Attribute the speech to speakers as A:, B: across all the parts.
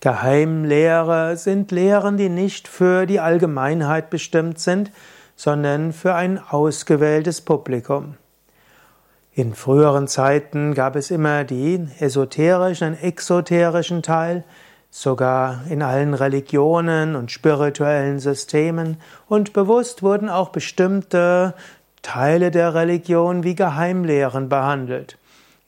A: Geheimlehre sind Lehren, die nicht für die Allgemeinheit bestimmt sind, sondern für ein ausgewähltes Publikum. In früheren Zeiten gab es immer den esoterischen und exoterischen Teil, sogar in allen Religionen und spirituellen Systemen, und bewusst wurden auch bestimmte Teile der Religion wie Geheimlehren behandelt.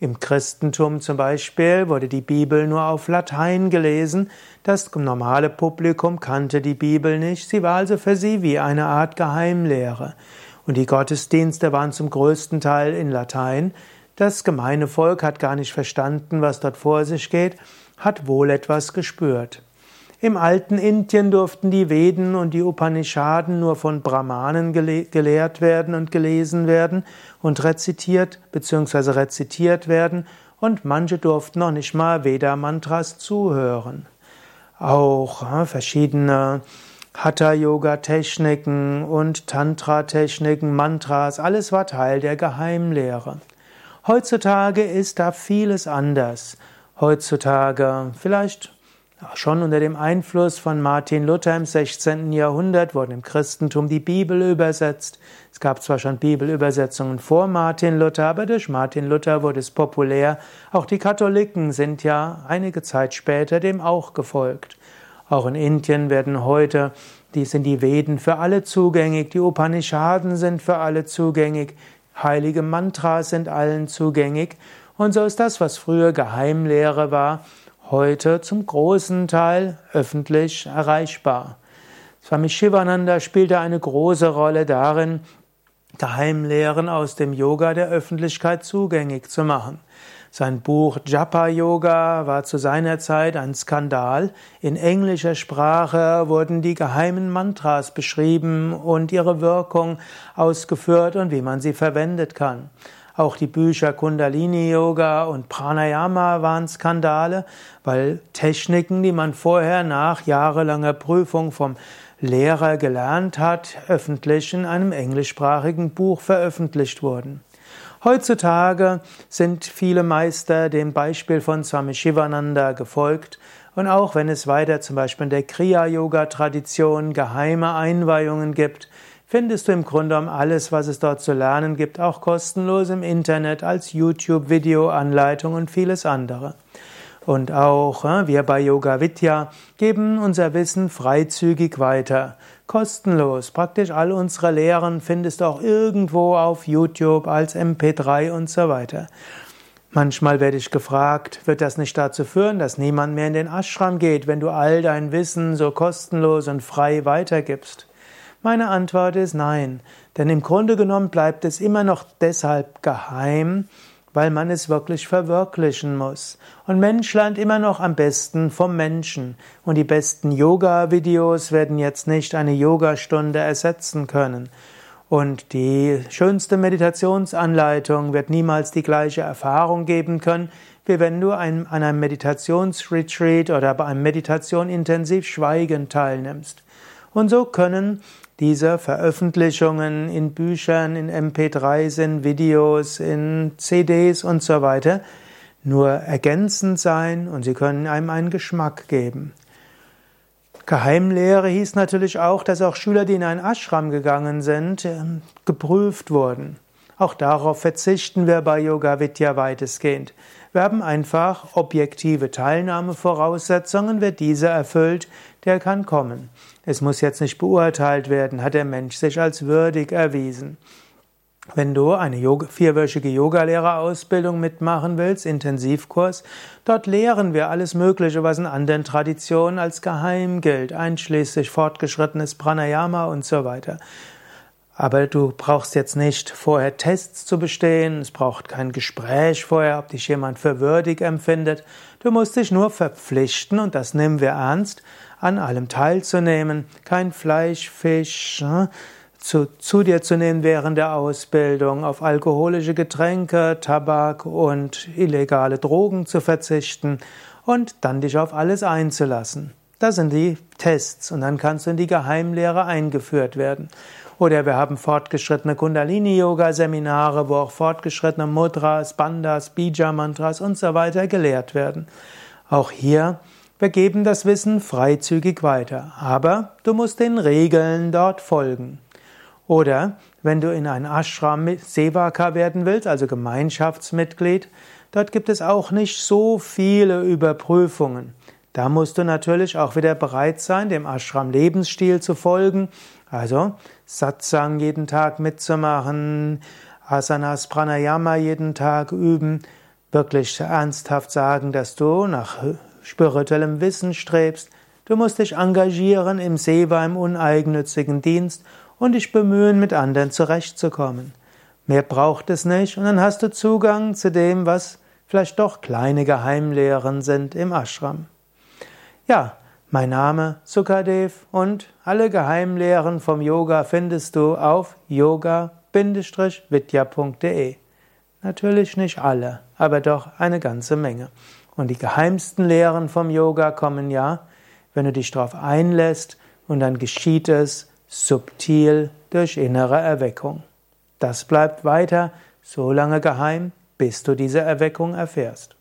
A: Im Christentum zum Beispiel wurde die Bibel nur auf Latein gelesen. Das normale Publikum kannte die Bibel nicht. Sie war also für sie wie eine Art Geheimlehre. Und die Gottesdienste waren zum größten Teil in Latein. Das gemeine Volk hat gar nicht verstanden, was dort vor sich geht, hat wohl etwas gespürt. Im alten Indien durften die Veden und die Upanishaden nur von Brahmanen gelehrt werden und gelesen werden und rezitiert bzw. rezitiert werden und manche durften noch nicht mal Veda-Mantras zuhören. Auch verschiedene Hatha-Yoga-Techniken und Tantra-Techniken, Mantras, alles war Teil der Geheimlehre. Heutzutage ist da vieles anders. Heutzutage vielleicht Schon unter dem Einfluss von Martin Luther im 16. Jahrhundert wurde im Christentum die Bibel übersetzt. Es gab zwar schon Bibelübersetzungen vor Martin Luther, aber durch Martin Luther wurde es populär. Auch die Katholiken sind ja einige Zeit später dem auch gefolgt. Auch in Indien werden heute, die sind die Veden für alle zugänglich, die Upanishaden sind für alle zugänglich, heilige Mantras sind allen zugänglich. Und so ist das, was früher Geheimlehre war, heute zum großen Teil öffentlich erreichbar. Swami Shivananda spielte eine große Rolle darin, Geheimlehren aus dem Yoga der Öffentlichkeit zugänglich zu machen. Sein Buch Japa Yoga war zu seiner Zeit ein Skandal. In englischer Sprache wurden die geheimen Mantras beschrieben und ihre Wirkung ausgeführt und wie man sie verwendet kann. Auch die Bücher Kundalini Yoga und Pranayama waren Skandale, weil Techniken, die man vorher nach jahrelanger Prüfung vom Lehrer gelernt hat, öffentlich in einem englischsprachigen Buch veröffentlicht wurden. Heutzutage sind viele Meister dem Beispiel von Swami Shivananda gefolgt und auch wenn es weiter zum Beispiel in der Kriya-Yoga-Tradition geheime Einweihungen gibt, findest du im Grunde genommen alles, was es dort zu lernen gibt, auch kostenlos im Internet als YouTube-Video-Anleitung und vieles andere. Und auch äh, wir bei Yoga Vidya geben unser Wissen freizügig weiter. Kostenlos. Praktisch all unsere Lehren findest du auch irgendwo auf YouTube als MP3 und so weiter. Manchmal werde ich gefragt, wird das nicht dazu führen, dass niemand mehr in den Ashram geht, wenn du all dein Wissen so kostenlos und frei weitergibst? Meine Antwort ist nein, denn im Grunde genommen bleibt es immer noch deshalb geheim, weil man es wirklich verwirklichen muss. Und Mensch lernt immer noch am besten vom Menschen. Und die besten Yoga-Videos werden jetzt nicht eine Yogastunde ersetzen können. Und die schönste Meditationsanleitung wird niemals die gleiche Erfahrung geben können, wie wenn du an einem Meditationsretreat oder bei einem Meditation intensiv schweigend teilnimmst. Und so können diese Veröffentlichungen in Büchern, in MP3s, in Videos, in CDs und so weiter nur ergänzend sein und sie können einem einen Geschmack geben. Geheimlehre hieß natürlich auch, dass auch Schüler, die in einen Ashram gegangen sind, ähm, geprüft wurden. Auch darauf verzichten wir bei Yoga Vidya weitestgehend. Wir haben einfach objektive Teilnahmevoraussetzungen. Wer diese erfüllt, der kann kommen. Es muss jetzt nicht beurteilt werden, hat der Mensch sich als würdig erwiesen. Wenn du eine Yoga, vierwöchige Yogalehrerausbildung mitmachen willst, Intensivkurs, dort lehren wir alles Mögliche, was in anderen Traditionen als geheim gilt, einschließlich fortgeschrittenes Pranayama und so weiter. Aber du brauchst jetzt nicht vorher Tests zu bestehen, es braucht kein Gespräch vorher, ob dich jemand für würdig empfindet. Du musst dich nur verpflichten, und das nehmen wir ernst, an allem teilzunehmen, kein Fleisch, Fisch, ne, zu, zu dir zu nehmen während der Ausbildung, auf alkoholische Getränke, Tabak und illegale Drogen zu verzichten und dann dich auf alles einzulassen. Das sind die Tests und dann kannst du in die Geheimlehre eingeführt werden. Oder wir haben fortgeschrittene Kundalini-Yoga-Seminare, wo auch fortgeschrittene Mudras, Bandas, Bija-Mantras und so weiter gelehrt werden. Auch hier wir geben das Wissen freizügig weiter, aber du musst den Regeln dort folgen. Oder wenn du in ein Ashram Sevaka werden willst, also Gemeinschaftsmitglied, dort gibt es auch nicht so viele Überprüfungen. Da musst du natürlich auch wieder bereit sein, dem Ashram-Lebensstil zu folgen, also Satsang jeden Tag mitzumachen, Asanas Pranayama jeden Tag üben, wirklich ernsthaft sagen, dass du nach spirituellem Wissen strebst. Du musst dich engagieren im Seva, im uneigennützigen Dienst und dich bemühen, mit anderen zurechtzukommen. Mehr braucht es nicht und dann hast du Zugang zu dem, was vielleicht doch kleine Geheimlehren sind im Ashram. Ja, mein Name Sukadev und alle Geheimlehren vom Yoga findest du auf yoga-vidya.de. Natürlich nicht alle, aber doch eine ganze Menge. Und die geheimsten Lehren vom Yoga kommen ja, wenn du dich darauf einlässt und dann geschieht es subtil durch innere Erweckung. Das bleibt weiter so lange geheim, bis du diese Erweckung erfährst.